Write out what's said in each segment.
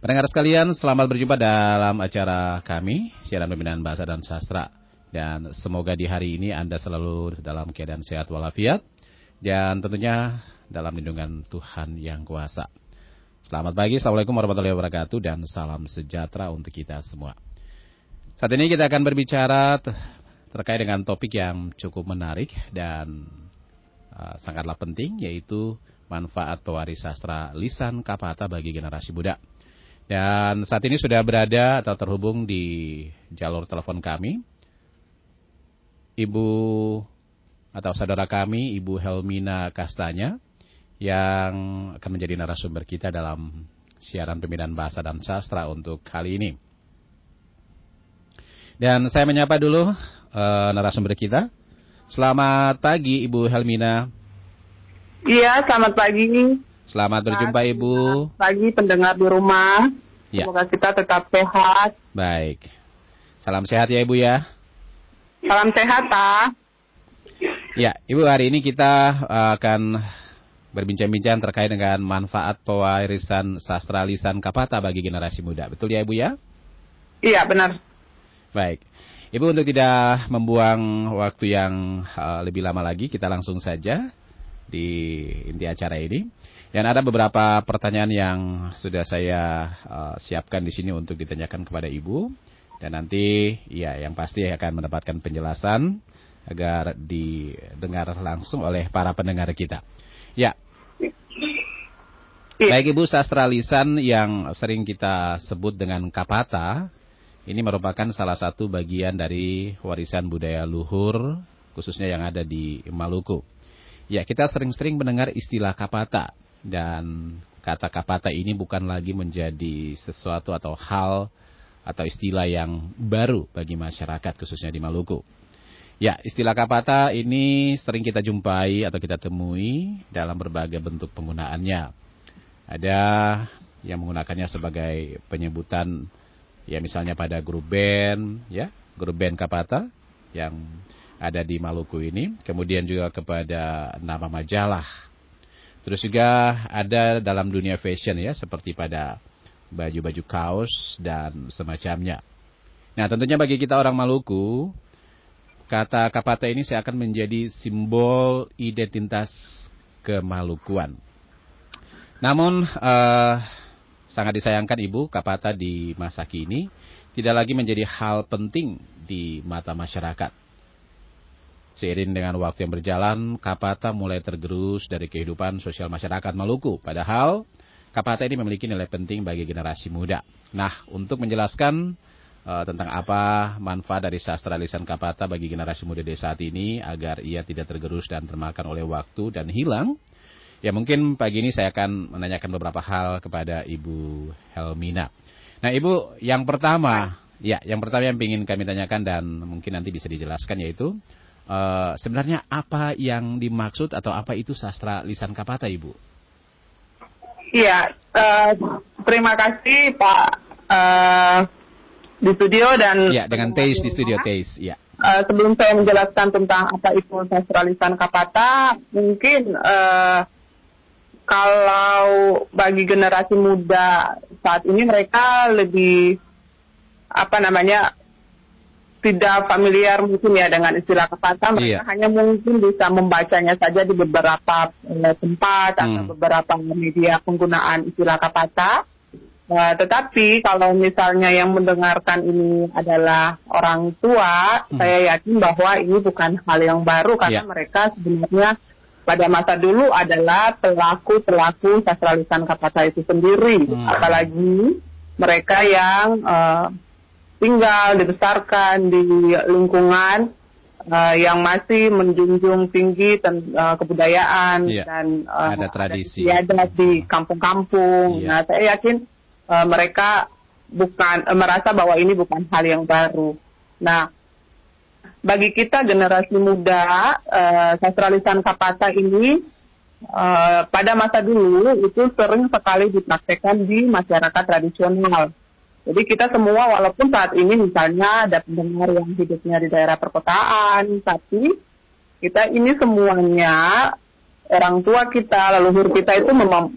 Pendengar sekalian, selamat berjumpa dalam acara kami, siaran pembinaan bahasa dan sastra. Dan semoga di hari ini Anda selalu dalam keadaan sehat walafiat. Dan tentunya dalam lindungan Tuhan Yang Kuasa. Selamat pagi, Assalamualaikum warahmatullahi wabarakatuh, dan salam sejahtera untuk kita semua. Saat ini kita akan berbicara terkait dengan topik yang cukup menarik dan uh, sangatlah penting, yaitu manfaat pewaris sastra lisan kapata bagi generasi muda. Dan saat ini sudah berada atau terhubung di jalur telepon kami. Ibu atau saudara kami, Ibu Helmina Kastanya, yang akan menjadi narasumber kita dalam siaran pembinaan bahasa dan sastra untuk kali ini. Dan saya menyapa dulu uh, narasumber kita. Selamat pagi Ibu Helmina. Iya, selamat pagi. Selamat berjumpa Ibu. Selamat pagi pendengar di rumah. Ya. Semoga kita tetap sehat. Baik. Salam sehat ya Ibu ya. Salam sehat, Ta. Ya, Ibu hari ini kita uh, akan berbincang-bincang terkait dengan manfaat pewarisan sastra lisan Kapata bagi generasi muda. Betul ya Ibu ya? Iya, benar. Baik. Ibu untuk tidak membuang waktu yang uh, lebih lama lagi, kita langsung saja di inti acara ini. Dan ada beberapa pertanyaan yang sudah saya uh, siapkan di sini untuk ditanyakan kepada Ibu. Dan nanti ya yang pasti akan mendapatkan penjelasan agar didengar langsung oleh para pendengar kita. Ya. Baik Ibu, sastra lisan yang sering kita sebut dengan kapata, ini merupakan salah satu bagian dari warisan budaya luhur, khususnya yang ada di Maluku. Ya, kita sering-sering mendengar istilah kapata dan kata kapata ini bukan lagi menjadi sesuatu atau hal atau istilah yang baru bagi masyarakat khususnya di Maluku. Ya, istilah kapata ini sering kita jumpai atau kita temui dalam berbagai bentuk penggunaannya. Ada yang menggunakannya sebagai penyebutan ya misalnya pada grup band ya, grup band kapata yang ada di Maluku ini, kemudian juga kepada nama majalah. Terus juga ada dalam dunia fashion ya, seperti pada baju-baju kaos dan semacamnya. Nah tentunya bagi kita orang Maluku, kata kapata ini saya akan menjadi simbol identitas kemalukuan. Namun uh, sangat disayangkan ibu kapata di masa kini tidak lagi menjadi hal penting di mata masyarakat. Seiring dengan waktu yang berjalan, Kapata mulai tergerus dari kehidupan sosial masyarakat Maluku. Padahal, Kapata ini memiliki nilai penting bagi generasi muda. Nah, untuk menjelaskan uh, tentang apa manfaat dari sastra lisan Kapata bagi generasi muda di saat ini, agar ia tidak tergerus dan termakan oleh waktu dan hilang, ya mungkin pagi ini saya akan menanyakan beberapa hal kepada Ibu Helmina. Nah, Ibu, yang pertama, ya, yang pertama yang ingin kami tanyakan dan mungkin nanti bisa dijelaskan yaitu, Uh, sebenarnya apa yang dimaksud atau apa itu sastra lisan kapata, Ibu? Iya, uh, terima kasih Pak uh, di studio dan ya dengan Teis di studio Teis, ya. Uh, sebelum saya menjelaskan tentang apa itu sastra lisan kapata, mungkin uh, kalau bagi generasi muda saat ini mereka lebih apa namanya tidak familiar mungkin ya dengan istilah kata mereka iya. hanya mungkin bisa membacanya saja di beberapa uh, tempat hmm. atau beberapa media penggunaan istilah kata. Uh, tetapi kalau misalnya yang mendengarkan ini adalah orang tua, hmm. saya yakin bahwa ini bukan hal yang baru karena yeah. mereka sebenarnya pada masa dulu adalah pelaku-pelaku sastra lisan itu sendiri, hmm. apalagi mereka yang uh, tinggal, dibesarkan di lingkungan uh, yang masih menjunjung tinggi ten, uh, kebudayaan iya. dan uh, ada tradisi ada di kampung-kampung. Iya. Nah, saya yakin uh, mereka bukan uh, merasa bahwa ini bukan hal yang baru. Nah, bagi kita generasi muda, uh, sastra lisan kapata ini uh, pada masa dulu itu sering sekali dipraktekkan di masyarakat tradisional. Jadi kita semua walaupun saat ini misalnya ada pendengar yang hidupnya di daerah perkotaan, tapi kita ini semuanya orang tua kita, leluhur kita itu memang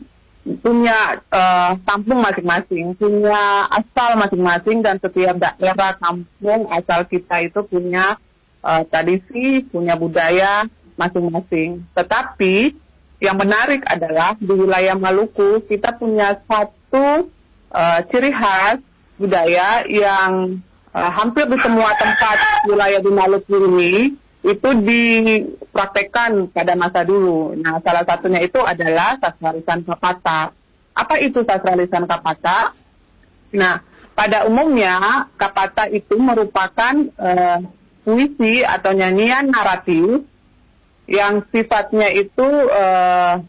punya uh, kampung masing-masing, punya asal masing-masing dan setiap daerah kampung asal kita itu punya uh, tradisi, punya budaya masing-masing. Tetapi yang menarik adalah di wilayah Maluku kita punya satu uh, ciri khas budaya yang uh, hampir di semua tempat wilayah di Maluku ini itu dipraktekkan pada masa dulu. Nah, salah satunya itu adalah sastralisan kapata. Apa itu sastralisan kapata? Nah, pada umumnya kapata itu merupakan uh, puisi atau nyanyian naratif yang sifatnya itu uh,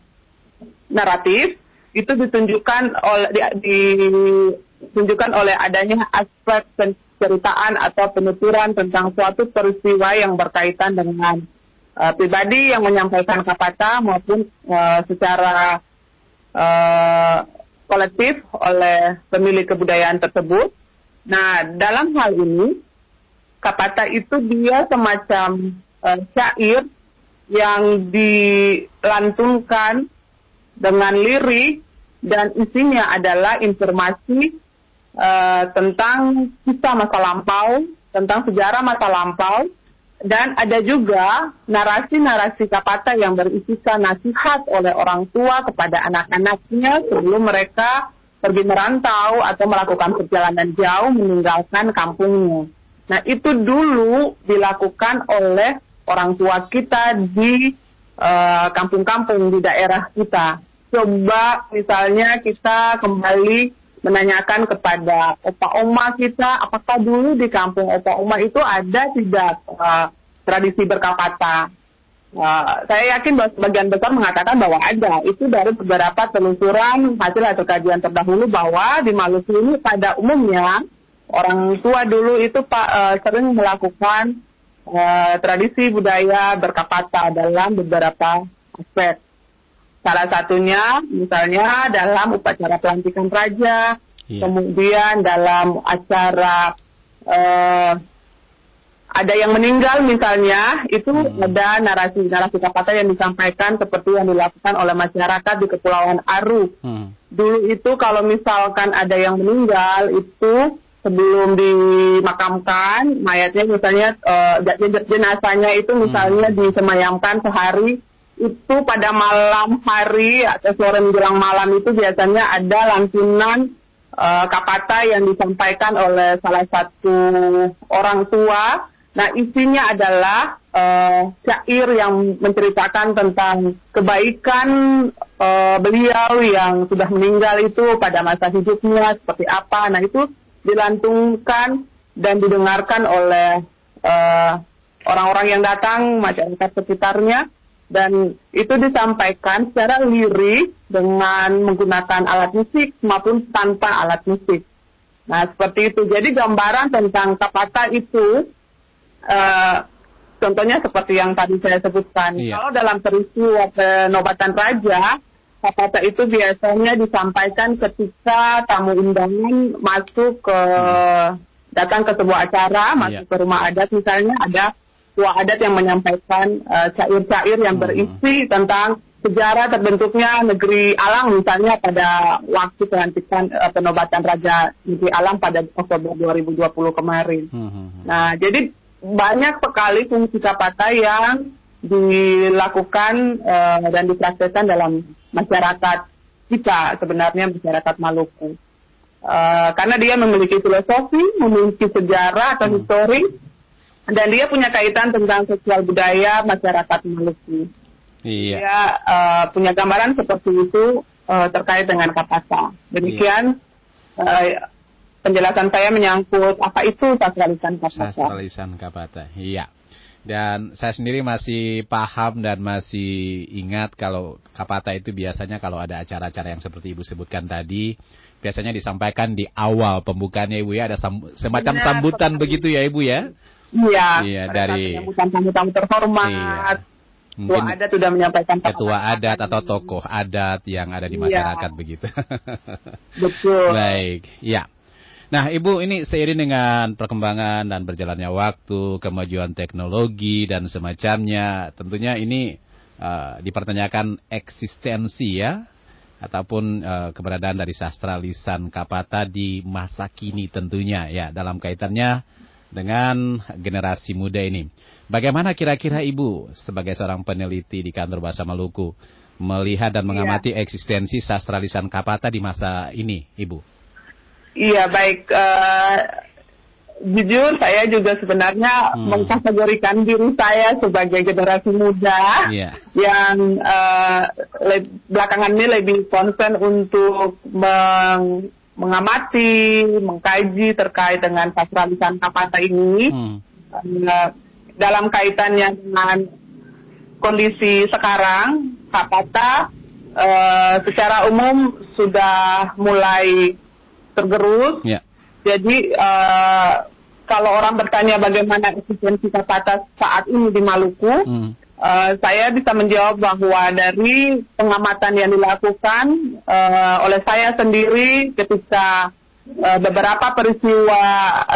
naratif itu ditunjukkan oleh di, ditunjukkan oleh adanya aspek penceritaan atau penuturan tentang suatu peristiwa yang berkaitan dengan uh, pribadi yang menyampaikan kata maupun uh, secara uh, kolektif oleh pemilik kebudayaan tersebut. Nah, dalam hal ini, kapata itu dia semacam uh, syair yang dilantunkan dengan lirik dan isinya adalah informasi uh, tentang kisah masa lampau, tentang sejarah masa lampau, dan ada juga narasi-narasi kapata yang berisikan nasihat oleh orang tua kepada anak-anaknya sebelum mereka pergi merantau atau melakukan perjalanan jauh meninggalkan kampungnya. Nah itu dulu dilakukan oleh orang tua kita di eh, kampung-kampung uh, di daerah kita. Coba misalnya kita kembali menanyakan kepada opa oma kita apakah dulu di kampung opa oma itu ada tidak uh, tradisi berkapata. Uh, saya yakin bahwa sebagian besar mengatakan bahwa ada. Itu dari beberapa telusuran hasil atau kajian terdahulu bahwa di Maluku ini pada umumnya orang tua dulu itu pak uh, sering melakukan uh, tradisi budaya berkapata dalam beberapa aspek. Salah satunya misalnya dalam upacara pelantikan raja, yeah. kemudian dalam acara uh, ada yang meninggal misalnya, itu hmm. ada narasi-narasi kapata yang disampaikan seperti yang dilakukan oleh masyarakat di Kepulauan Aru. Hmm. Dulu itu kalau misalkan ada yang meninggal itu sebelum dimakamkan mayatnya misalnya uh, jenazahnya itu misalnya hmm. disemayamkan sehari itu pada malam hari atau sore menjelang malam itu biasanya ada lantunan uh, kapata yang disampaikan oleh salah satu orang tua. Nah isinya adalah uh, syair yang menceritakan tentang kebaikan uh, beliau yang sudah meninggal itu pada masa hidupnya seperti apa. Nah itu dilantungkan dan didengarkan oleh orang-orang uh, yang datang masyarakat sekitarnya dan itu disampaikan secara lirik dengan menggunakan alat musik maupun tanpa alat musik. Nah seperti itu. Jadi gambaran tentang kapata itu uh, contohnya seperti yang tadi saya sebutkan. Iya. Kalau dalam peristiwa penobatan raja, kapata itu biasanya disampaikan ketika tamu undangan masuk ke hmm. datang ke sebuah acara, masuk iya. ke rumah adat misalnya ada tua adat yang menyampaikan uh, syair-syair yang hmm. berisi tentang sejarah terbentuknya negeri Alang misalnya pada waktu pelantikan uh, penobatan Raja Negeri Alang pada Oktober 2020 kemarin. Hmm, hmm. Nah, jadi banyak sekali fungsi kapata yang dilakukan uh, dan dipraktekkan dalam masyarakat kita sebenarnya masyarakat Maluku. Uh, karena dia memiliki filosofi, memiliki sejarah atau hmm. histori dan dia punya kaitan tentang sosial budaya masyarakat Maluku. Iya. Dia uh, punya gambaran seperti itu uh, terkait dengan kapasa. Demikian iya. uh, penjelasan saya menyangkut apa itu sastralisan kapasa. Sastralisan kapata, iya. Dan saya sendiri masih paham dan masih ingat kalau kapata itu biasanya kalau ada acara-acara yang seperti Ibu sebutkan tadi, biasanya disampaikan di awal pembukaannya Ibu ya, ada semacam Benar, sambutan begitu ya Ibu ya? Iya. Iya dari tamu-tamu terhormat. Iya. Mungkin adat sudah menyampaikan ketua adat atau tokoh adat yang ada di iya. masyarakat iya. begitu. Betul. Baik, ya. Nah, Ibu ini seiring dengan perkembangan dan berjalannya waktu, kemajuan teknologi dan semacamnya, tentunya ini uh, dipertanyakan eksistensi ya ataupun uh, keberadaan dari sastra lisan Kapata di masa kini tentunya ya dalam kaitannya dengan generasi muda ini. Bagaimana kira-kira Ibu sebagai seorang peneliti di kantor Bahasa Maluku melihat dan mengamati ya. eksistensi sastra lisan Kapata di masa ini, Ibu? Iya, baik. Uh, jujur saya juga sebenarnya hmm. mengkategorikan diri saya sebagai generasi muda yeah. yang uh, belakangan ini lebih concern untuk meng mengamati, mengkaji terkait dengan sastra lisan Kapata ini hmm. uh, dalam kaitannya dengan kondisi sekarang Kapata uh, secara umum sudah mulai tergerus. Yeah jadi uh, kalau orang bertanya bagaimana efisiensi kata saat ini di Maluku, hmm. Uh, saya bisa menjawab bahwa dari pengamatan yang dilakukan uh, oleh saya sendiri ketika uh, beberapa peristiwa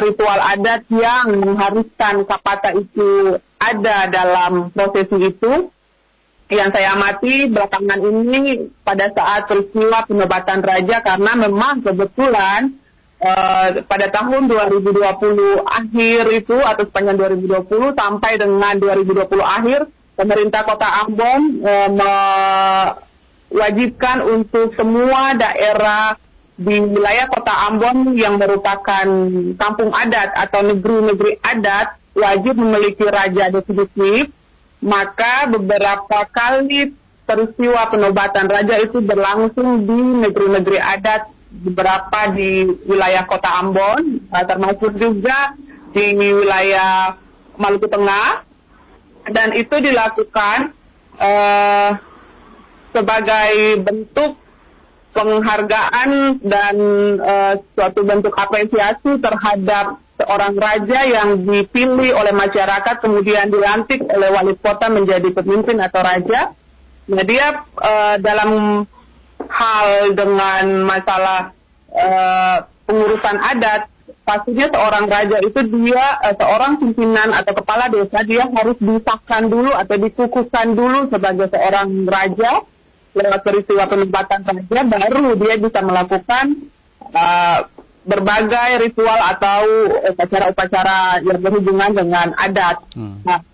ritual adat yang mengharuskan kapata itu ada dalam prosesi itu, yang saya amati belakangan ini pada saat peristiwa penobatan raja karena memang kebetulan Uh, pada tahun 2020 akhir itu atau sepanjang 2020 sampai dengan 2020 akhir pemerintah Kota Ambon uh, mewajibkan untuk semua daerah di wilayah Kota Ambon yang merupakan kampung adat atau negeri-negeri adat wajib memiliki raja definitif maka beberapa kali peristiwa penobatan raja itu berlangsung di negeri-negeri adat beberapa di wilayah kota Ambon, uh, termasuk juga di wilayah Maluku Tengah, dan itu dilakukan uh, sebagai bentuk penghargaan dan uh, suatu bentuk apresiasi terhadap seorang raja yang dipilih oleh masyarakat kemudian dilantik oleh wali kota menjadi pemimpin atau raja. Nah dia uh, dalam hal dengan masalah uh, pengurusan adat, pastinya seorang raja itu dia uh, seorang pimpinan atau kepala desa dia harus disahkan dulu atau dikukuhkan dulu sebagai seorang raja lewat peristiwa penempatan raja baru dia bisa melakukan uh, berbagai ritual atau upacara-upacara yang berhubungan dengan adat. Hmm. Nah,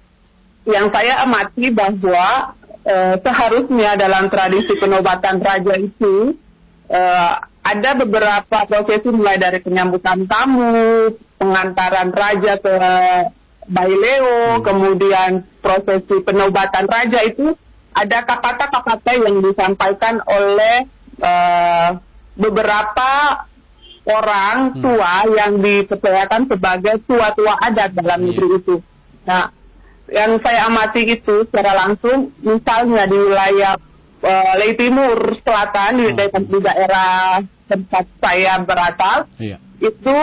yang saya amati bahwa uh, seharusnya dalam tradisi penobatan raja itu uh, ada beberapa prosesi mulai dari penyambutan tamu, pengantaran raja ke Baileo, hmm. kemudian prosesi penobatan raja itu ada kata-kata yang disampaikan oleh uh, beberapa orang hmm. tua hmm. yang dipercayakan sebagai tua-tua adat dalam yeah. negeri itu. Nah, yang saya amati itu secara langsung, misalnya di wilayah uh, Lei Timur Selatan di, hmm. di daerah tempat saya berasal, iya. itu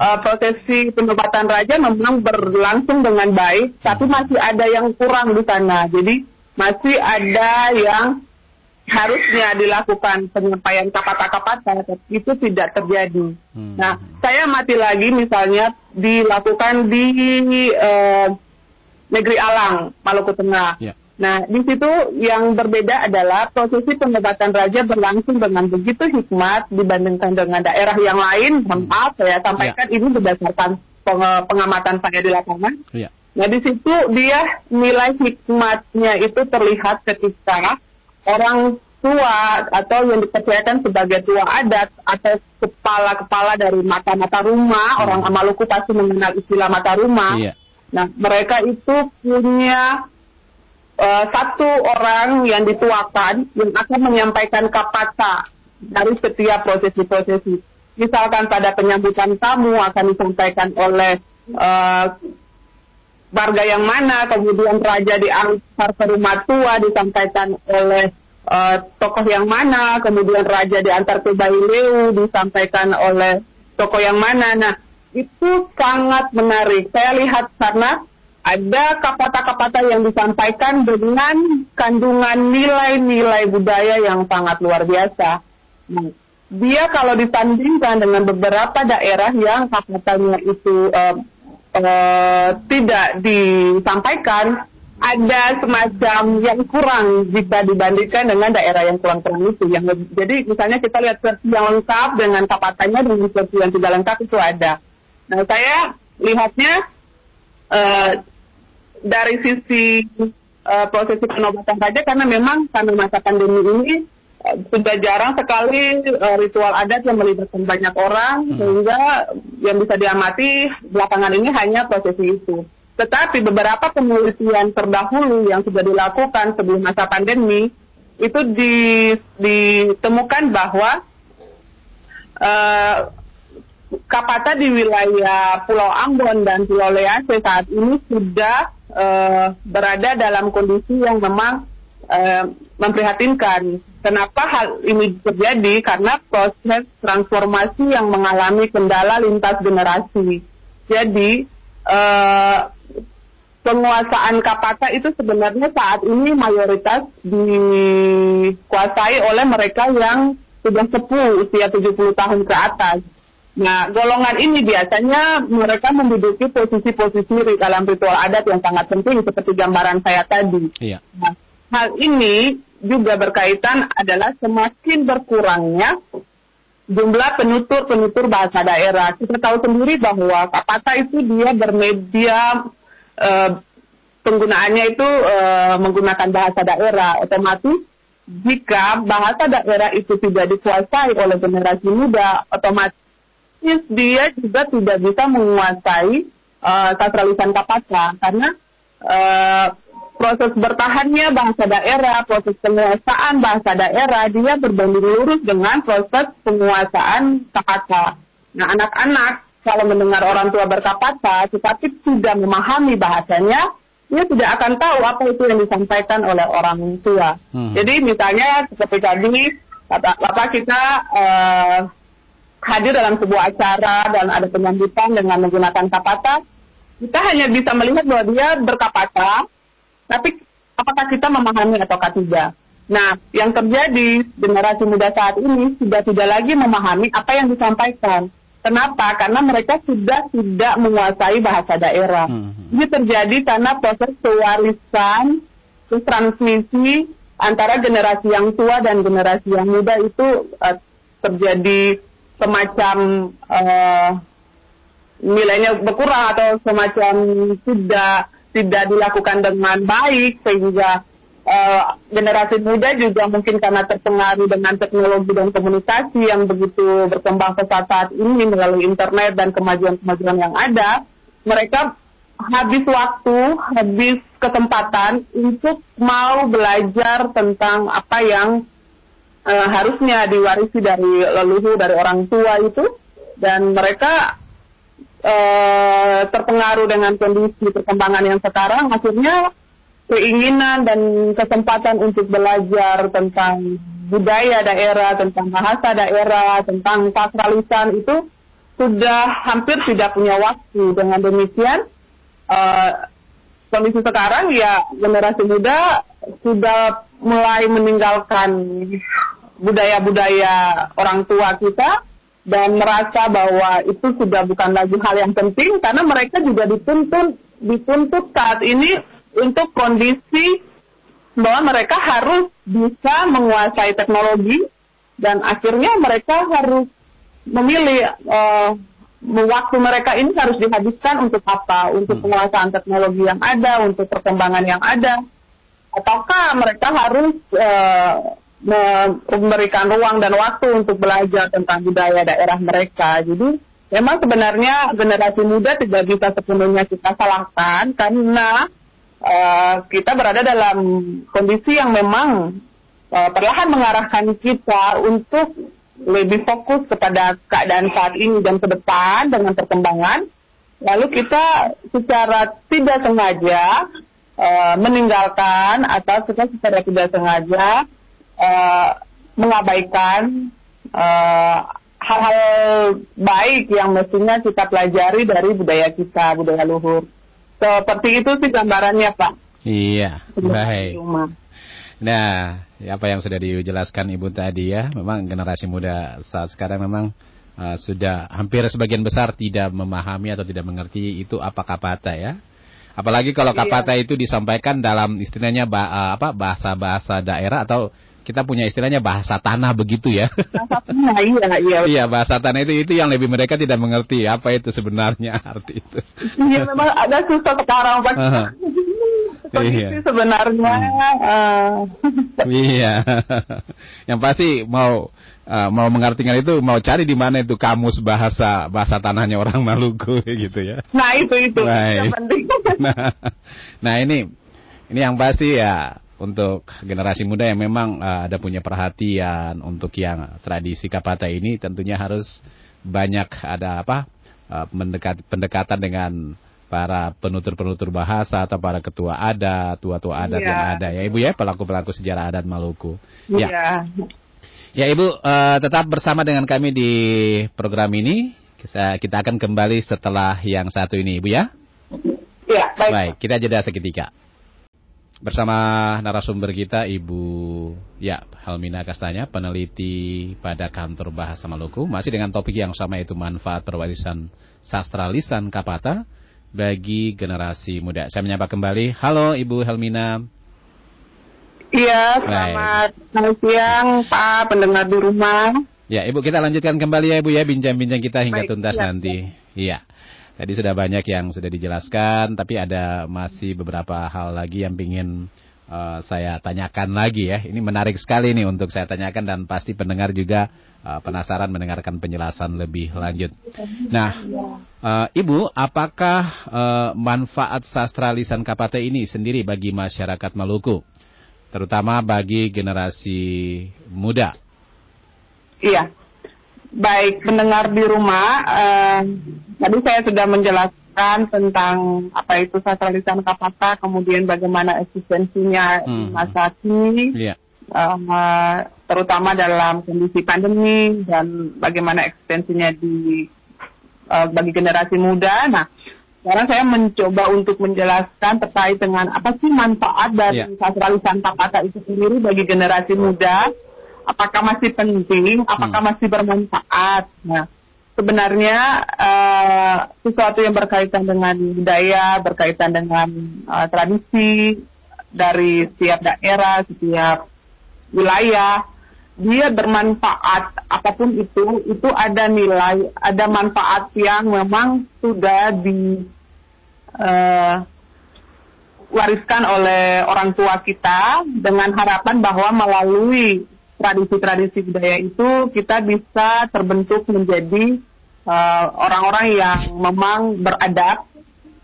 uh, prosesi penobatan raja memang berlangsung dengan baik, tapi hmm. masih ada yang kurang di sana. Jadi masih ada yang harusnya dilakukan penyampaian kata-kata, itu tidak terjadi. Hmm. Nah, saya mati lagi misalnya dilakukan di uh, negeri Alang, Maluku Tengah. Yeah. Nah, di situ yang berbeda adalah prosesi pengobatan raja berlangsung dengan begitu hikmat dibandingkan dengan daerah yang lain. Hmm. Maaf, saya sampaikan yeah. ini berdasarkan pengamatan saya di lapangan. Yeah. Nah, di situ dia nilai hikmatnya itu terlihat ketika orang tua atau yang dipercayakan sebagai tua adat atau kepala-kepala dari mata-mata rumah, hmm. orang Maluku pasti mengenal istilah mata rumah. Yeah. Nah, mereka itu punya uh, satu orang yang dituakan yang akan menyampaikan kapata dari setiap prosesi-prosesi. Misalkan pada penyambutan tamu akan disampaikan oleh uh, warga yang mana, kemudian raja diantar ke rumah tua disampaikan oleh uh, tokoh yang mana, kemudian raja diantar ke Baileu disampaikan oleh tokoh yang mana. Nah, itu sangat menarik. Saya lihat karena ada kata-kata yang disampaikan dengan kandungan nilai-nilai budaya yang sangat luar biasa. Dia kalau disandingkan dengan beberapa daerah yang kata-katanya itu uh, uh, tidak disampaikan, ada semacam yang kurang jika dibandingkan dengan daerah yang kurang-kurang itu. Yang jadi misalnya kita lihat versi yang lengkap dengan kapatannya dengan versi yang tidak lengkap itu ada. Nah saya lihatnya uh, dari sisi uh, prosesi pengobatan saja karena memang karena masa pandemi ini uh, sudah jarang sekali uh, ritual adat yang melibatkan banyak orang hmm. sehingga yang bisa diamati belakangan ini hanya prosesi itu. Tetapi beberapa penelitian terdahulu yang sudah dilakukan sebelum masa pandemi itu di, ditemukan bahwa uh, kapata di wilayah Pulau Ambon dan Pulau Lease saat ini sudah uh, berada dalam kondisi yang memang uh, memprihatinkan. Kenapa hal ini terjadi? Karena proses transformasi yang mengalami kendala lintas generasi. Jadi uh, penguasaan Kapata itu sebenarnya saat ini mayoritas dikuasai oleh mereka yang sudah sepuh usia 70 tahun ke atas. Nah, golongan ini biasanya mereka menduduki posisi-posisi dalam ritual adat yang sangat penting seperti gambaran saya tadi. Iya. Nah, hal ini juga berkaitan adalah semakin berkurangnya jumlah penutur-penutur bahasa daerah. Kita tahu sendiri bahwa Kapata itu dia bermedia uh, penggunaannya itu uh, menggunakan bahasa daerah otomatis jika bahasa daerah itu tidak dikuasai oleh generasi muda otomatis dia juga tidak bisa menguasai uh, sastralisan kapasa karena uh, proses bertahannya bahasa daerah, proses penguasaan bahasa daerah dia berbanding lurus dengan proses penguasaan kapasa. Nah, anak-anak kalau mendengar orang tua berkapata tetapi tidak memahami bahasanya, dia tidak akan tahu apa itu yang disampaikan oleh orang tua. Hmm. Jadi misalnya seperti tadi, bapak kita uh, hadir dalam sebuah acara dan ada penyambutan dengan menggunakan kapata, kita hanya bisa melihat bahwa dia berkapata, tapi apakah kita memahami atau tidak. Nah, yang terjadi generasi muda saat ini sudah tidak lagi memahami apa yang disampaikan. Kenapa? Karena mereka sudah tidak menguasai bahasa daerah. Hmm. Ini terjadi karena proses pewarisan, transmisi antara generasi yang tua dan generasi yang muda itu uh, terjadi semacam uh, nilainya berkurang atau semacam tidak tidak dilakukan dengan baik sehingga uh, generasi muda juga mungkin karena terpengaruh dengan teknologi dan komunikasi yang begitu berkembang pesat saat ini melalui internet dan kemajuan-kemajuan yang ada, mereka habis waktu, habis kesempatan untuk mau belajar tentang apa yang uh, harusnya diwarisi dari leluhur dari orang tua itu dan mereka uh, terpengaruh dengan kondisi perkembangan yang sekarang akhirnya keinginan dan kesempatan untuk belajar tentang budaya daerah, tentang bahasa daerah, tentang sakralisan itu sudah hampir tidak punya waktu. Dengan demikian, uh, kondisi sekarang ya generasi muda sudah mulai meninggalkan budaya-budaya orang tua kita dan merasa bahwa itu sudah bukan lagi hal yang penting karena mereka juga dituntut dituntut saat ini untuk kondisi bahwa mereka harus bisa menguasai teknologi dan akhirnya mereka harus memilih uh, waktu mereka ini harus dihabiskan untuk apa? Untuk hmm. penguasaan teknologi yang ada, untuk perkembangan yang ada, ataukah mereka harus uh, memberikan ruang dan waktu untuk belajar tentang budaya daerah mereka. Jadi memang sebenarnya generasi muda tidak bisa sepenuhnya kita salahkan karena uh, kita berada dalam kondisi yang memang uh, perlahan mengarahkan kita untuk lebih fokus kepada keadaan saat ini dan ke depan dengan perkembangan. Lalu kita secara tidak sengaja uh, meninggalkan atau kita secara tidak sengaja uh, mengabaikan hal-hal baik yang mestinya kita pelajari dari budaya kita, budaya luhur. Seperti itu sih gambarannya Pak. Iya, baik. Nah, apa yang sudah dijelaskan Ibu tadi ya, memang generasi muda saat sekarang memang uh, sudah hampir sebagian besar tidak memahami atau tidak mengerti itu apa kapata ya. Apalagi kalau kapata iya. itu disampaikan dalam istilahnya apa bahasa-bahasa daerah atau kita punya istilahnya bahasa tanah begitu ya. Bahasa tanah, iya, iya. Iya, bahasa tanah itu itu yang lebih mereka tidak mengerti apa itu sebenarnya arti itu. Iya, memang ada susah sekarang Pak. iya. sebenarnya. Hmm. Uh. iya. yang pasti mau uh, mau mengartikan itu mau cari di mana itu kamus bahasa bahasa tanahnya orang Maluku gitu ya. Nah, itu itu yang penting. nah, nah, ini ini yang pasti ya untuk generasi muda yang memang uh, ada punya perhatian untuk yang tradisi kapata ini tentunya harus banyak ada apa uh, mendekat, pendekatan dengan para penutur-penutur bahasa atau para ketua adat, tua-tua adat yeah. yang ada ya Ibu ya, pelaku-pelaku sejarah adat Maluku. Yeah. Ya. Ya Ibu uh, tetap bersama dengan kami di program ini. Kita, kita akan kembali setelah yang satu ini Ibu ya. Ya, baik. Baik, kita jeda seketika. Bersama narasumber kita Ibu ya Helmina Kastanya, peneliti pada kantor Bahasa Maluku, masih dengan topik yang sama yaitu manfaat perwarisan sastra lisan Kapata bagi generasi muda. Saya menyapa kembali. Halo Ibu Helmina. Iya, selamat, selamat siang Pak pendengar di rumah. Ya, Ibu kita lanjutkan kembali ya Ibu ya bincang-bincang kita hingga Baik, tuntas siap, nanti. Iya. Tadi sudah banyak yang sudah dijelaskan, tapi ada masih beberapa hal lagi yang ingin uh, saya tanyakan lagi ya. Ini menarik sekali nih untuk saya tanyakan dan pasti pendengar juga uh, penasaran mendengarkan penjelasan lebih lanjut. Nah, uh, Ibu, apakah uh, manfaat sastra lisan Kapate ini sendiri bagi masyarakat Maluku, terutama bagi generasi muda? Iya baik pendengar di rumah, uh, tadi saya sudah menjelaskan tentang apa itu sastralisan kapata, kemudian bagaimana eksistensinya hmm. masa kini, yeah. Uh, terutama dalam kondisi pandemi dan bagaimana eksistensinya di uh, bagi generasi muda. Nah, sekarang saya mencoba untuk menjelaskan terkait dengan apa sih manfaat dari yeah. sastralisan kapata itu sendiri bagi generasi muda apakah masih penting, apakah hmm. masih bermanfaat. Nah, sebenarnya uh, sesuatu yang berkaitan dengan budaya, berkaitan dengan uh, tradisi dari setiap daerah, setiap wilayah, dia bermanfaat apa pun itu, itu ada nilai, ada manfaat yang memang sudah di uh, wariskan oleh orang tua kita dengan harapan bahwa melalui tradisi-tradisi budaya itu kita bisa terbentuk menjadi uh, orang-orang uh, yang memang beradab.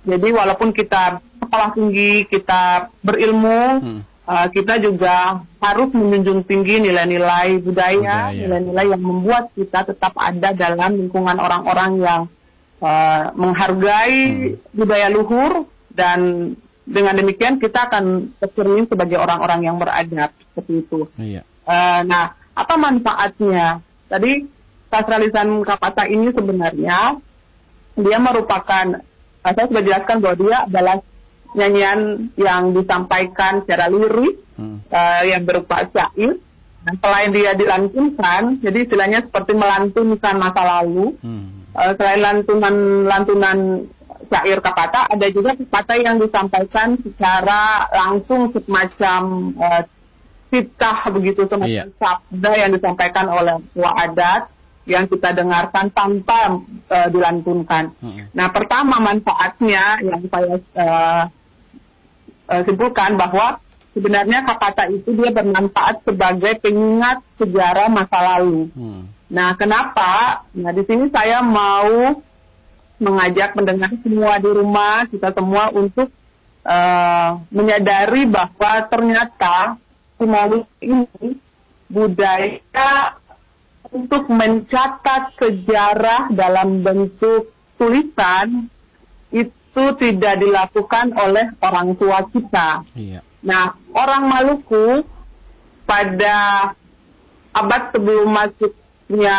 Jadi walaupun kita sekolah tinggi, kita berilmu, hmm. uh, kita juga harus menjunjung tinggi nilai-nilai budaya, nilai-nilai yang membuat kita tetap ada dalam lingkungan orang-orang yang uh, menghargai hmm. budaya luhur dan dengan demikian kita akan tercermin sebagai orang-orang yang beradab seperti itu. Iya. Uh, nah, apa manfaatnya? Tadi sastralisan kapata ini sebenarnya dia merupakan uh, saya sudah jelaskan bahwa dia adalah nyanyian yang disampaikan secara lirik hmm. uh, yang berupa syair. Dan selain dia dilantunkan, jadi istilahnya seperti melantunkan masa lalu. Hmm. Uh, selain lantunan lantunan syair kapata, ada juga kapata yang disampaikan secara langsung semacam uh, fitah begitu semacam iya. sabda yang disampaikan oleh tua adat yang kita dengarkan tanpa uh, dilantunkan. Hmm. Nah, pertama manfaatnya yang saya uh, uh, simpulkan bahwa sebenarnya kata itu dia bermanfaat sebagai pengingat sejarah masa lalu. Hmm. Nah, kenapa? Nah, di sini saya mau mengajak pendengar semua di rumah kita semua untuk uh, menyadari bahwa ternyata Maluku ini budaya untuk mencatat sejarah dalam bentuk tulisan itu tidak dilakukan oleh orang tua kita. Iya. Nah, orang Maluku pada abad sebelum masuknya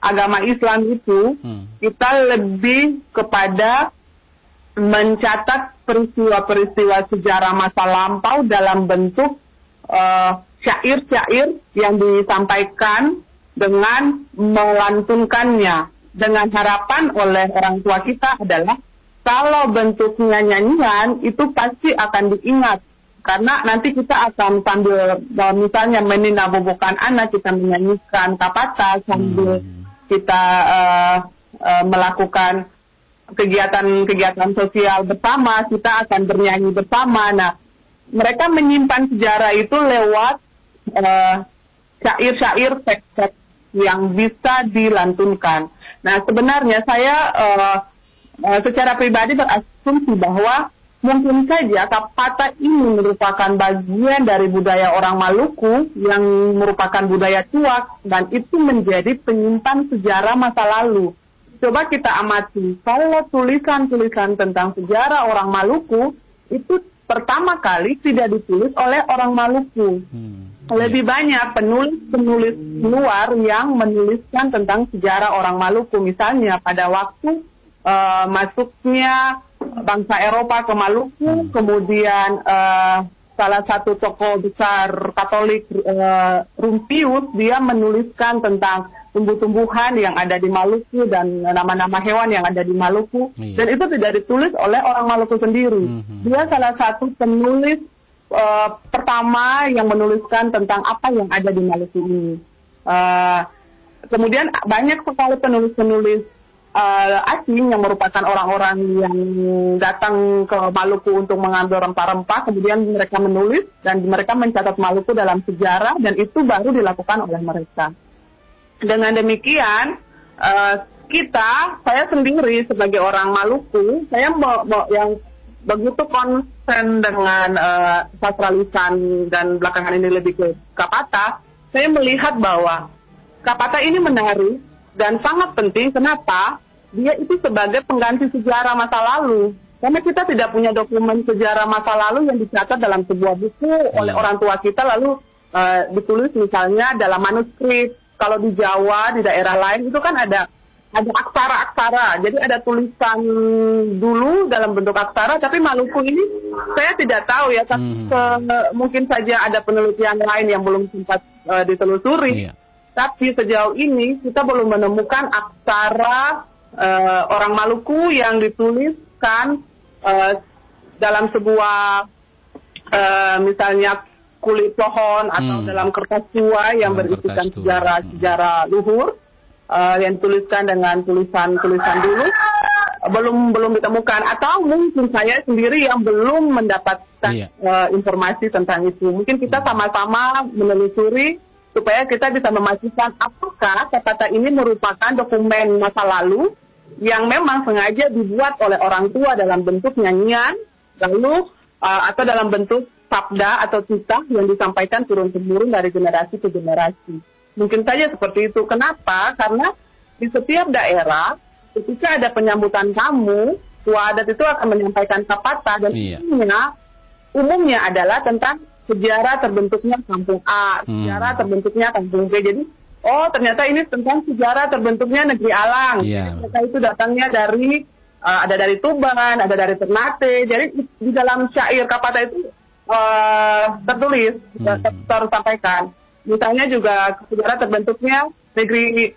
agama Islam itu, hmm. kita lebih kepada mencatat peristiwa-peristiwa sejarah masa lampau dalam bentuk syair-syair uh, yang disampaikan dengan melantunkannya. Dengan harapan oleh orang tua kita adalah kalau bentuknya nyanyian itu pasti akan diingat. Karena nanti kita akan sambil eh, misalnya meninabobokan anak kita menyanyikan kapata sambil Hmm. kita uh, uh, melakukan kegiatan-kegiatan sosial bersama kita akan bernyanyi bersama. Nah mereka menyimpan sejarah itu lewat eh, syair-syair teks-teks yang bisa dilantunkan. Nah, sebenarnya saya eh, secara pribadi berasumsi bahwa mungkin saja kapata ini merupakan bagian dari budaya orang Maluku yang merupakan budaya tuak dan itu menjadi penyimpan sejarah masa lalu. Coba kita amati, kalau tulisan-tulisan tentang sejarah orang Maluku itu pertama kali tidak ditulis oleh orang Maluku. Hmm. Lebih banyak penulis-penulis luar yang menuliskan tentang sejarah orang Maluku. Misalnya pada waktu eh, masuknya bangsa Eropa ke Maluku, kemudian eh, salah satu tokoh besar Katolik eh, Rumpius dia menuliskan tentang tumbuh-tumbuhan yang ada di Maluku dan nama-nama hewan yang ada di Maluku Iya. dan itu tidak ditulis oleh orang Maluku sendiri. Mhm. Dia salah satu penulis eh, pertama yang menuliskan tentang apa yang ada di Maluku ini. Eh, kemudian banyak sekali penulis-penulis eh, asing yang merupakan orang-orang yang datang ke Maluku untuk mengambil rempah-rempah, kemudian mereka menulis dan mereka mencatat Maluku dalam sejarah dan itu baru dilakukan oleh mereka. Dengan demikian, eh, kita, saya sendiri sebagai orang Maluku, saya mau, mau- yang begitu konsen dengan eh, sastra lisan dan belakangan ini lebih ke kapata, saya melihat bahwa kapata ini menarik dan sangat penting. Kenapa? Dia itu sebagai pengganti sejarah masa lalu. Karena kita tidak punya dokumen sejarah masa lalu yang dicatat dalam sebuah buku oleh Hmm. orang tua kita lalu eh, ditulis misalnya dalam manuskrip. Kalau di Jawa, di daerah lain itu kan ada ada aksara-aksara. Jadi ada tulisan dulu dalam bentuk aksara, tapi Maluku ini saya tidak tahu ya. Hmm. Se- mungkin saja ada penelitian lain yang belum sempat eh, ditelusuri. Iya. Tapi sejauh ini kita belum menemukan aksara eh, orang Maluku yang dituliskan eh, dalam sebuah eh, misalnya kulit pohon atau Hmm. dalam kertas tua yang Dalam berisikan sejarah-sejarah luhur eh, yang dituliskan dengan tulisan-tulisan dulu eh, belum belum ditemukan atau mungkin saya sendiri yang belum mendapatkan Iya. eh, informasi tentang itu. Mungkin kita sama-sama menelusuri supaya kita bisa memastikan apakah kata ini merupakan dokumen masa lalu yang memang sengaja dibuat oleh orang tua dalam bentuk nyanyian, lalu uh, atau dalam bentuk sabda atau titah yang disampaikan turun temurun dari generasi ke generasi. Mungkin saja seperti itu. Kenapa? Karena di setiap daerah ketika ada penyambutan tamu, tua adat itu akan menyampaikan kapata dan Iya. umumnya umumnya adalah tentang sejarah terbentuknya kampung A, Hmm. sejarah terbentuknya kampung B. Jadi, oh ternyata ini tentang sejarah terbentuknya negeri Alang. Iya. Mereka itu datangnya dari uh, ada dari Tuban, ada dari Ternate. Jadi di, di dalam syair kapata itu uh, tertulis, Hmm. ter- tersampaikan. Misalnya juga sejarah terbentuknya negeri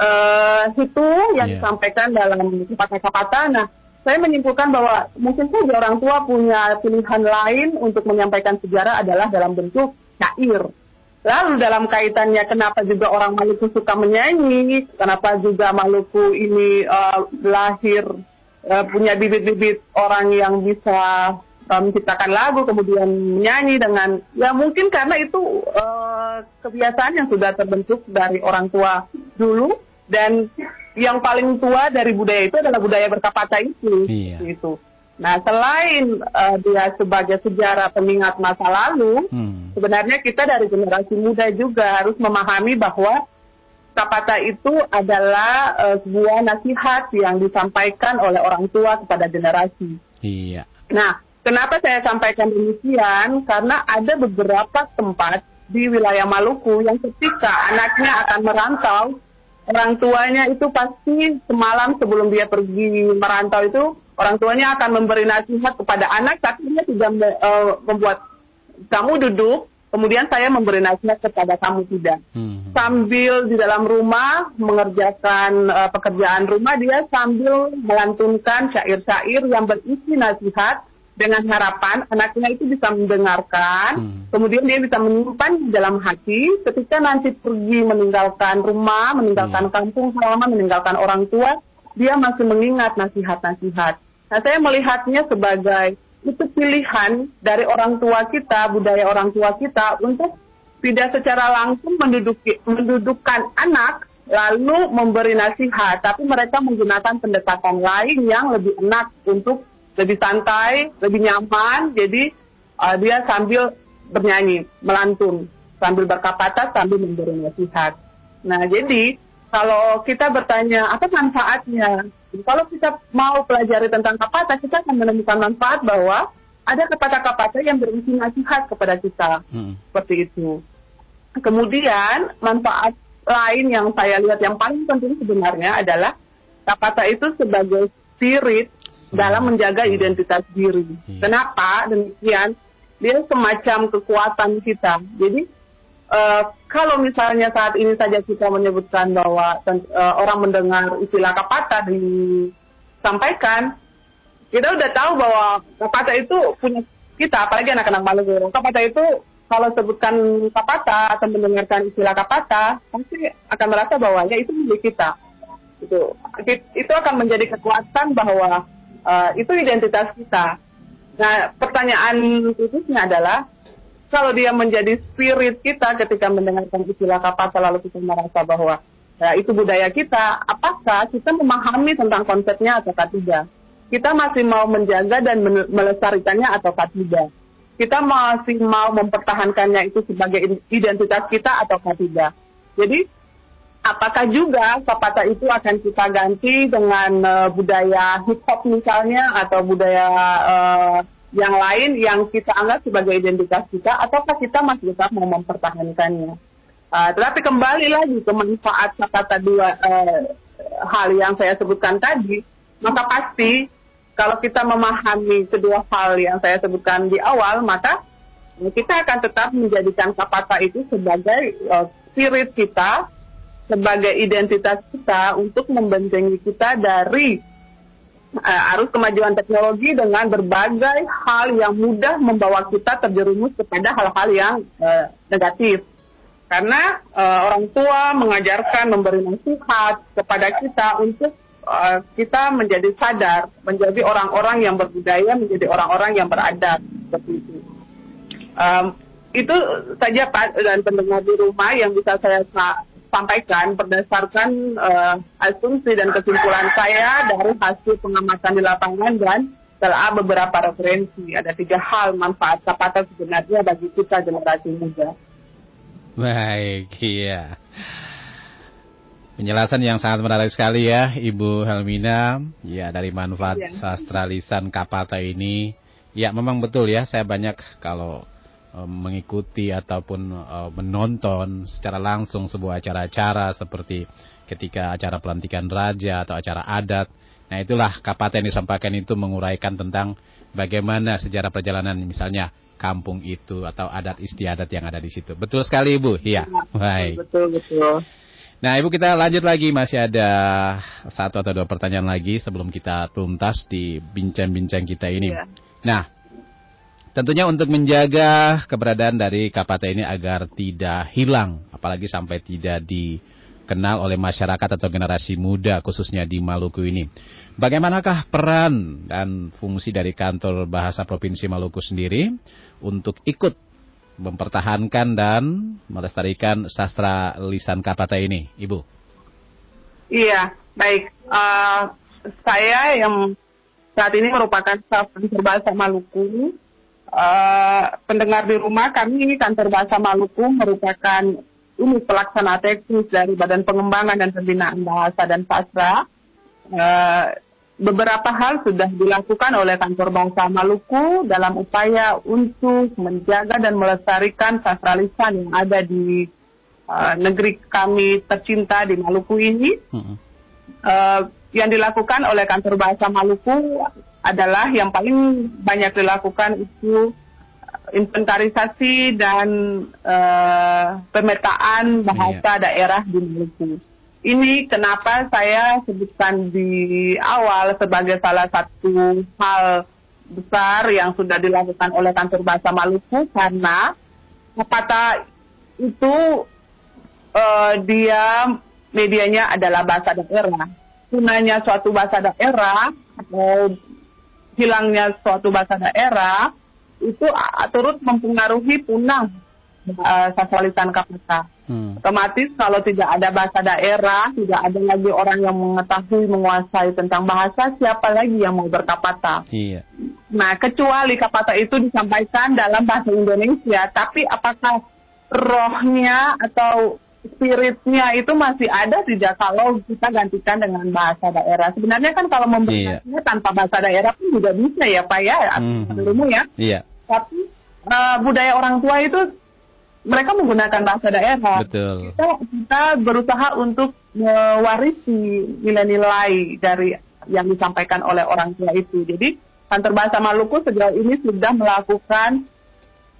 eh itu yang Iya. disampaikan dalam kapata-kapata. Nah, saya menyimpulkan bahwa mungkin saja orang tua punya pilihan lain untuk menyampaikan sejarah adalah dalam bentuk syair. Lalu dalam kaitannya kenapa juga orang Maluku suka menyanyi, kenapa juga Maluku ini eh, lahir eh, punya bibit-bibit orang yang bisa menciptakan lagu kemudian menyanyi dengan ya mungkin karena itu eh, kebiasaan yang sudah terbentuk dari orang tua dulu dan yang paling tua dari budaya itu adalah budaya berkapata itu Iya. itu. Nah selain eh, dia sebagai sejarah pengingat masa lalu, Hmm. sebenarnya kita dari generasi muda juga harus memahami bahwa kapata itu adalah eh, sebuah nasihat yang disampaikan oleh orang tua kepada generasi. Iya. Nah, kenapa saya sampaikan demikian? Karena ada beberapa tempat di wilayah Maluku yang ketika anaknya akan merantau, orang tuanya itu pasti semalam sebelum dia pergi merantau itu, orang tuanya akan memberi nasihat kepada anak, tapi dia tidak eh, membuat kamu duduk, kemudian saya memberi nasihat kepada kamu tidak. Hmm. Sambil di dalam rumah mengerjakan uh, pekerjaan rumah, dia sambil melantunkan syair-syair yang berisi nasihat dengan harapan anaknya itu bisa mendengarkan, hmm. kemudian dia bisa menyimpan di dalam hati ketika nanti pergi meninggalkan rumah, meninggalkan hmm. kampung halaman, meninggalkan orang tua, dia masih mengingat nasihat-nasihat. Nah, saya melihatnya sebagai itu pilihan dari orang tua kita, budaya orang tua kita untuk tidak secara langsung menduduki, mendudukkan anak lalu memberi nasihat, tapi mereka menggunakan pendekatan lain yang lebih enak untuk lebih santai, lebih nyaman. Jadi uh, dia sambil bernyanyi, melantun, sambil berkapata, sambil memberi nasihat. Nah, jadi kalau kita bertanya apa manfaatnya, kalau kita mau pelajari tentang kapata, kita akan menemukan manfaat bahwa ada kapata-kapata yang berisi nasihat kepada kita, hmm. seperti itu. Kemudian manfaat lain yang saya lihat yang paling penting sebenarnya adalah kapata itu sebagai spirit. Dalam menjaga hmm. identitas diri. Hmm. Kenapa demikian? Dia semacam kekuatan kita. Jadi uh, kalau misalnya saat ini saja kita menyebutkan bahwa uh, orang mendengar istilah kapata disampaikan, kita udah tahu bahwa kapata itu punya kita, apalagi anak-anak Maluku. Kapata itu kalau sebutkan kapata atau mendengarkan istilah kapata, pasti akan merasa bahwa ya itu milik kita. Itu, itu akan menjadi kekuatan bahwa uh, itu identitas kita. Nah, pertanyaan khususnya adalah kalau dia menjadi spirit kita ketika mendengarkan istilah kapasa lalu kita merasa bahwa ya, itu budaya kita, apakah kita memahami tentang konsepnya atau tidak? Kita masih mau menjaga dan melestarikannya atau tidak? Kita masih mau mempertahankannya itu sebagai identitas kita atau tidak? Jadi apakah juga kapata itu akan kita ganti dengan uh, budaya hip hop misalnya atau budaya uh, yang lain yang kita anggap sebagai identitas kita ataukah kita masih tetap mau mempertahankannya. Uh, tetapi kembali lagi ke manfaat kata dua uh, hal yang saya sebutkan tadi, maka pasti kalau kita memahami kedua hal yang saya sebutkan di awal, maka kita akan tetap menjadikan kapata itu sebagai uh, spirit kita, sebagai identitas kita untuk membentengi kita dari uh, arus kemajuan teknologi dengan berbagai hal yang mudah membawa kita terjerumus kepada hal-hal yang uh, negatif. Karena uh, orang tua mengajarkan memberi nasihat kepada kita untuk uh, kita menjadi sadar, menjadi orang-orang yang berbudaya, menjadi orang-orang yang beradab seperti itu. Um, itu saja Pak dan pendengar di rumah yang bisa saya sampaikan berdasarkan uh, asumsi dan kesimpulan saya dari hasil pengamatan di lapangan dan telah beberapa referensi. Ada tiga hal manfaat kapata sebenarnya bagi kita generasi muda. Baik, iya. Penjelasan yang sangat menarik sekali ya, Ibu Helmina. Ya, dari manfaat ya. sastra lisan kapata ini. Ya, memang betul ya, saya banyak kalau mengikuti ataupun uh, menonton secara langsung sebuah acara-acara seperti ketika acara pelantikan raja atau acara adat. Nah itulah kapata yang disampaikan itu menguraikan tentang bagaimana sejarah perjalanan misalnya kampung itu atau adat istiadat yang ada di situ. Betul sekali Ibu? Iya. Baik. Betul, betul. Nah Ibu kita lanjut lagi masih ada satu atau dua pertanyaan lagi sebelum kita tuntas di bincang-bincang kita ini. Ya. Nah Tentunya untuk menjaga keberadaan dari kapata ini agar tidak hilang, apalagi sampai tidak dikenal oleh masyarakat atau generasi muda khususnya di Maluku ini. Bagaimanakah peran dan fungsi dari kantor bahasa Provinsi Maluku sendiri untuk ikut mempertahankan dan melestarikan sastra lisan kapata ini, Ibu? Iya, baik. Uh, saya yang saat ini merupakan staf bahasa Maluku uh, pendengar di rumah, kami ini kantor bahasa Maluku merupakan ini pelaksana teknis dari Badan Pengembangan dan Pembinaan Bahasa dan Sastra. Uh, beberapa hal sudah dilakukan oleh kantor bahasa Maluku dalam upaya untuk menjaga dan melestarikan sastra lisan yang ada di uh, negeri kami tercinta di Maluku ini. Uh, yang dilakukan oleh kantor bahasa Maluku adalah yang paling banyak dilakukan itu inventarisasi dan uh, pemetaan bahasa iya. daerah di Maluku. Ini kenapa saya sebutkan di awal sebagai salah satu hal besar yang sudah dilakukan oleh kantor bahasa Maluku karena kata itu uh, dia medianya adalah bahasa daerah. Gunanya suatu bahasa daerah atau hilangnya suatu bahasa daerah itu turut mempengaruhi punah uh, sastralisan kapita. Hmm. Otomatis kalau tidak ada bahasa daerah, tidak ada lagi orang yang mengetahui menguasai tentang bahasa, siapa lagi yang mau berkapata? Iya. Nah, kecuali kapata itu disampaikan dalam bahasa Indonesia, tapi apakah rohnya atau spiritnya itu masih ada tidak kalau kita gantikan dengan bahasa daerah. Sebenarnya kan kalau memberikannya iya. tanpa bahasa daerah pun juga bisa ya Pak ya, mm -hmm. ya. Iya. Tapi uh, budaya orang tua itu mereka menggunakan bahasa daerah. Betul. Kita, kita berusaha untuk mewarisi nilai-nilai dari yang disampaikan oleh orang tua itu. Jadi kantor bahasa Maluku sejauh ini sudah melakukan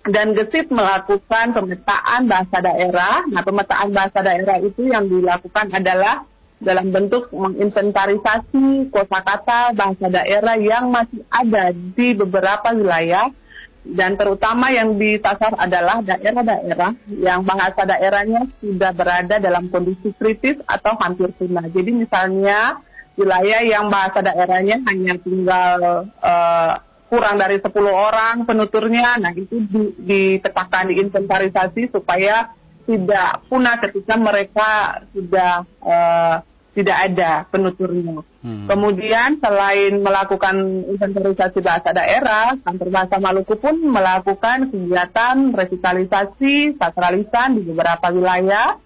dan gesit melakukan pemetaan bahasa daerah. Nah, pemetaan bahasa daerah itu yang dilakukan adalah dalam bentuk menginventarisasi kosakata bahasa daerah yang masih ada di beberapa wilayah dan terutama yang disasar adalah daerah-daerah yang bahasa daerahnya sudah berada dalam kondisi kritis atau hampir punah. Jadi misalnya wilayah yang bahasa daerahnya hanya tinggal uh, kurang dari 10 orang penuturnya, nah itu dipetakan, diinventarisasi supaya tidak punah ketika mereka sudah uh, tidak ada penuturnya. Hmm. Kemudian selain melakukan inventarisasi bahasa daerah, kantor bahasa Maluku pun melakukan kegiatan revitalisasi sastralisan di beberapa wilayah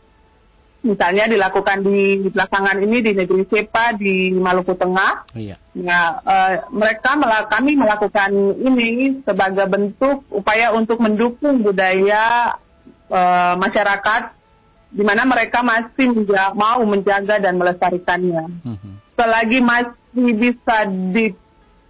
misalnya dilakukan di, belakangan ini di negeri Sepa di Maluku Tengah. Iya. Nah, uh, mereka kami melakukan ini sebagai bentuk upaya untuk mendukung budaya uh, masyarakat di mana mereka masih menja mau menjaga dan melestarikannya. Mm-hmm. Selagi masih bisa di,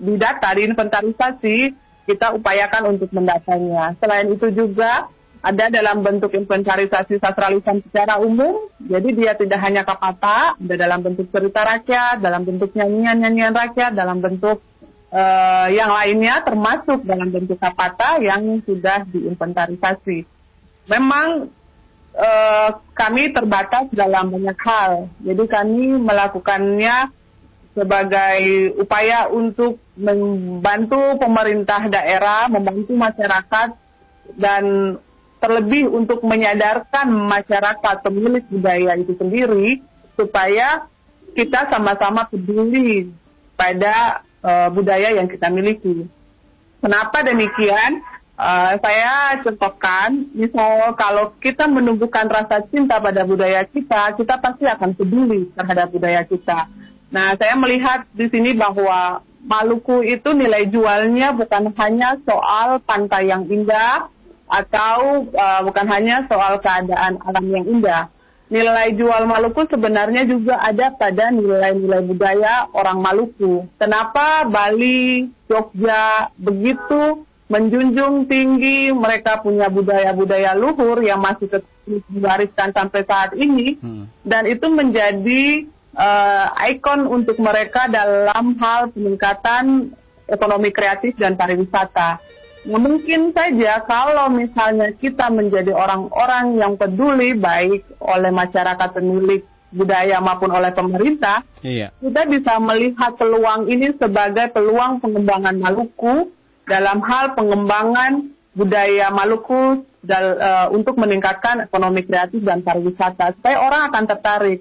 didata, diinventarisasi, kita upayakan untuk mendatanya. Selain itu juga ada dalam bentuk inventarisasi sastralisan secara umum. Jadi dia tidak hanya kapata, ada dalam bentuk cerita rakyat, dalam bentuk nyanyian-nyanyian rakyat, dalam bentuk uh, yang lainnya termasuk dalam bentuk kapata yang sudah diinventarisasi. Memang uh, kami terbatas dalam banyak hal. Jadi kami melakukannya sebagai upaya untuk membantu pemerintah daerah, membantu masyarakat dan terlebih untuk menyadarkan masyarakat pemilik budaya itu sendiri supaya kita sama-sama peduli pada uh, budaya yang kita miliki. Kenapa demikian? Uh, saya contohkan, misal kalau kita menumbuhkan rasa cinta pada budaya kita, kita pasti akan peduli terhadap budaya kita. Nah, saya melihat di sini bahwa Maluku itu nilai jualnya bukan hanya soal pantai yang indah, atau uh, bukan hanya soal keadaan alam yang indah. Nilai jual Maluku sebenarnya juga ada pada nilai-nilai budaya orang Maluku. Kenapa Bali, Jogja begitu menjunjung tinggi mereka punya budaya-budaya luhur yang masih diwariskan sampai saat ini hmm. dan itu menjadi uh, ikon untuk mereka dalam hal peningkatan ekonomi kreatif dan pariwisata. Nah, mungkin saja kalau misalnya kita menjadi orang-orang yang peduli baik oleh masyarakat pemilik budaya maupun oleh pemerintah, iya. kita bisa melihat peluang ini sebagai peluang pengembangan Maluku dalam hal pengembangan budaya Maluku dal, uh, untuk meningkatkan ekonomi kreatif dan pariwisata supaya orang akan tertarik.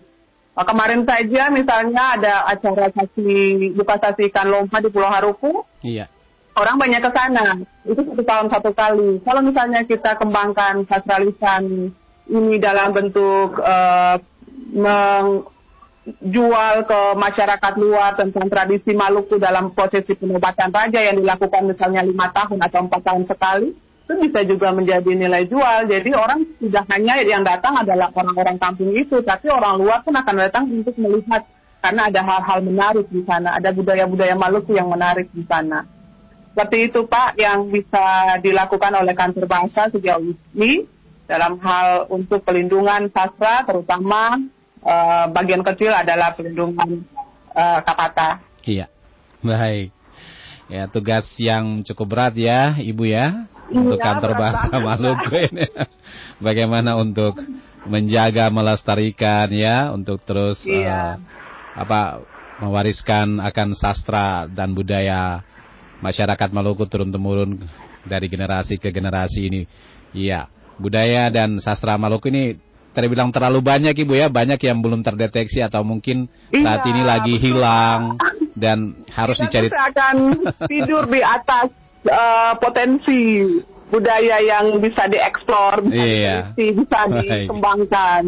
Nah, kemarin saja misalnya ada acara sasi buka sasi ikan lomba di Pulau Haruku. Iya orang banyak ke sana. Itu satu tahun satu kali. Kalau misalnya kita kembangkan sastralisan ini dalam bentuk uh, menjual ke masyarakat luar tentang tradisi Maluku dalam prosesi penobatan raja yang dilakukan misalnya lima tahun atau empat tahun sekali, itu bisa juga menjadi nilai jual. Jadi orang tidak hanya yang datang adalah orang-orang kampung itu, tapi orang luar pun akan datang untuk melihat karena ada hal-hal menarik di sana, ada budaya-budaya Maluku yang menarik di sana. Seperti itu Pak yang bisa dilakukan oleh kantor bahasa sejauh ini dalam hal untuk pelindungan sastra terutama uh, bagian kecil adalah pelindungan uh, kapata. Iya, baik. Ya tugas yang cukup berat ya Ibu ya untuk Iya, kantor berat bahasa banget, Maluku ini. Bagaimana untuk menjaga melestarikan ya untuk terus Iya. eh, apa mewariskan akan sastra dan budaya masyarakat Maluku turun temurun dari generasi ke generasi ini. Iya, budaya dan sastra Maluku ini terbilang terlalu banyak Ibu ya, banyak yang belum terdeteksi atau mungkin saat Iya, ini lagi betul, hilang dan harus Kita dicari akan tidur di atas uh, potensi budaya yang bisa dieksplor, bisa, Iya. bisa dikembangkan.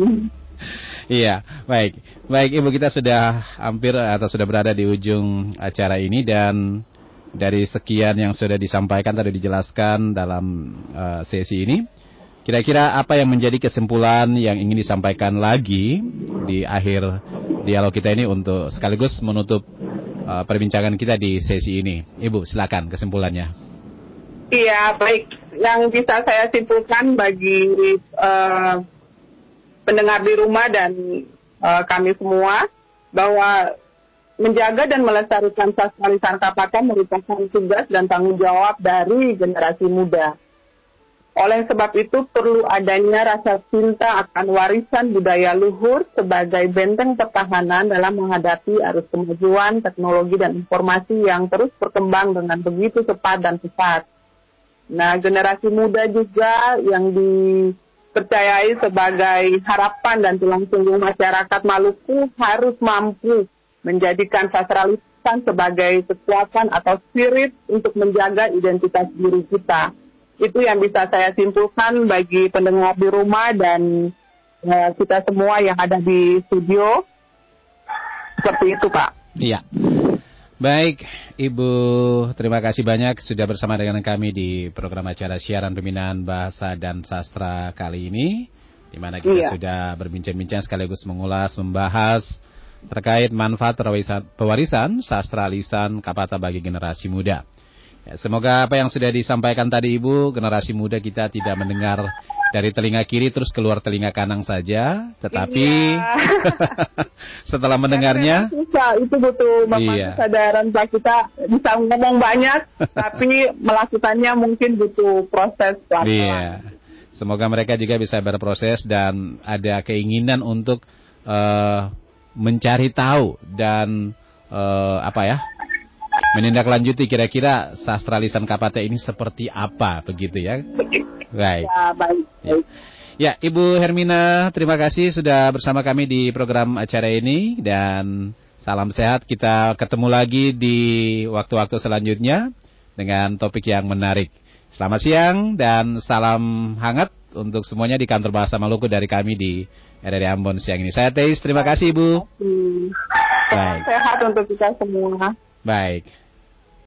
Iya, baik. Baik, Ibu kita sudah hampir atau sudah berada di ujung acara ini dan dari sekian yang sudah disampaikan tadi dijelaskan dalam eh, sesi ini, kira-kira apa yang menjadi kesimpulan yang ingin disampaikan lagi di akhir dialog kita ini untuk sekaligus menutup eh, perbincangan kita di sesi ini. Ibu, silakan kesimpulannya. Iya, baik. Yang bisa saya simpulkan bagi eh, pendengar di rumah dan eh, kami semua bahwa menjaga dan melestarikan sastra lisan merupakan tugas dan tanggung jawab dari generasi muda. Oleh sebab itu perlu adanya rasa cinta akan warisan budaya luhur sebagai benteng pertahanan dalam menghadapi arus kemajuan teknologi dan informasi yang terus berkembang dengan begitu cepat dan pesat. Nah, generasi muda juga yang dipercayai sebagai harapan dan tulang punggung masyarakat Maluku harus mampu menjadikan sastra lisan sebagai kekuatan atau spirit untuk menjaga identitas diri kita. Itu yang bisa saya simpulkan bagi pendengar di rumah dan eh, kita semua yang ada di studio. Seperti itu, Pak. Iya. Baik, Ibu, terima kasih banyak sudah bersama dengan kami di program acara siaran pembinaan bahasa dan sastra kali ini, di mana kita Iya. sudah berbincang-bincang sekaligus mengulas, membahas terkait manfaat pewarisan, sastra lisan kapata bagi generasi muda. Ya, semoga apa yang sudah disampaikan tadi Ibu, generasi muda kita tidak mendengar dari telinga kiri terus keluar telinga kanan saja, tetapi Iya. setelah mendengarnya susah, itu butuh memang Iya. kesadaran Pak kita bisa ngomong banyak, tapi melakukannya mungkin butuh proses pelan-pelan. Iya. Semoga mereka juga bisa berproses dan ada keinginan untuk eh, mencari tahu dan eh, apa ya menindaklanjuti kira-kira sastra lisan Kapate ini seperti apa begitu ya. Baik. Ya, baik. Ya. Ya, Ibu Hermina, terima kasih sudah bersama kami di program acara ini dan salam sehat. Kita ketemu lagi di waktu-waktu selanjutnya dengan topik yang menarik. Selamat siang dan salam hangat untuk semuanya di kantor Bahasa Maluku dari kami di RRI Ambon siang ini. Saya Teis, terima kasih Ibu. Baik. Sehat untuk kita semua. Baik.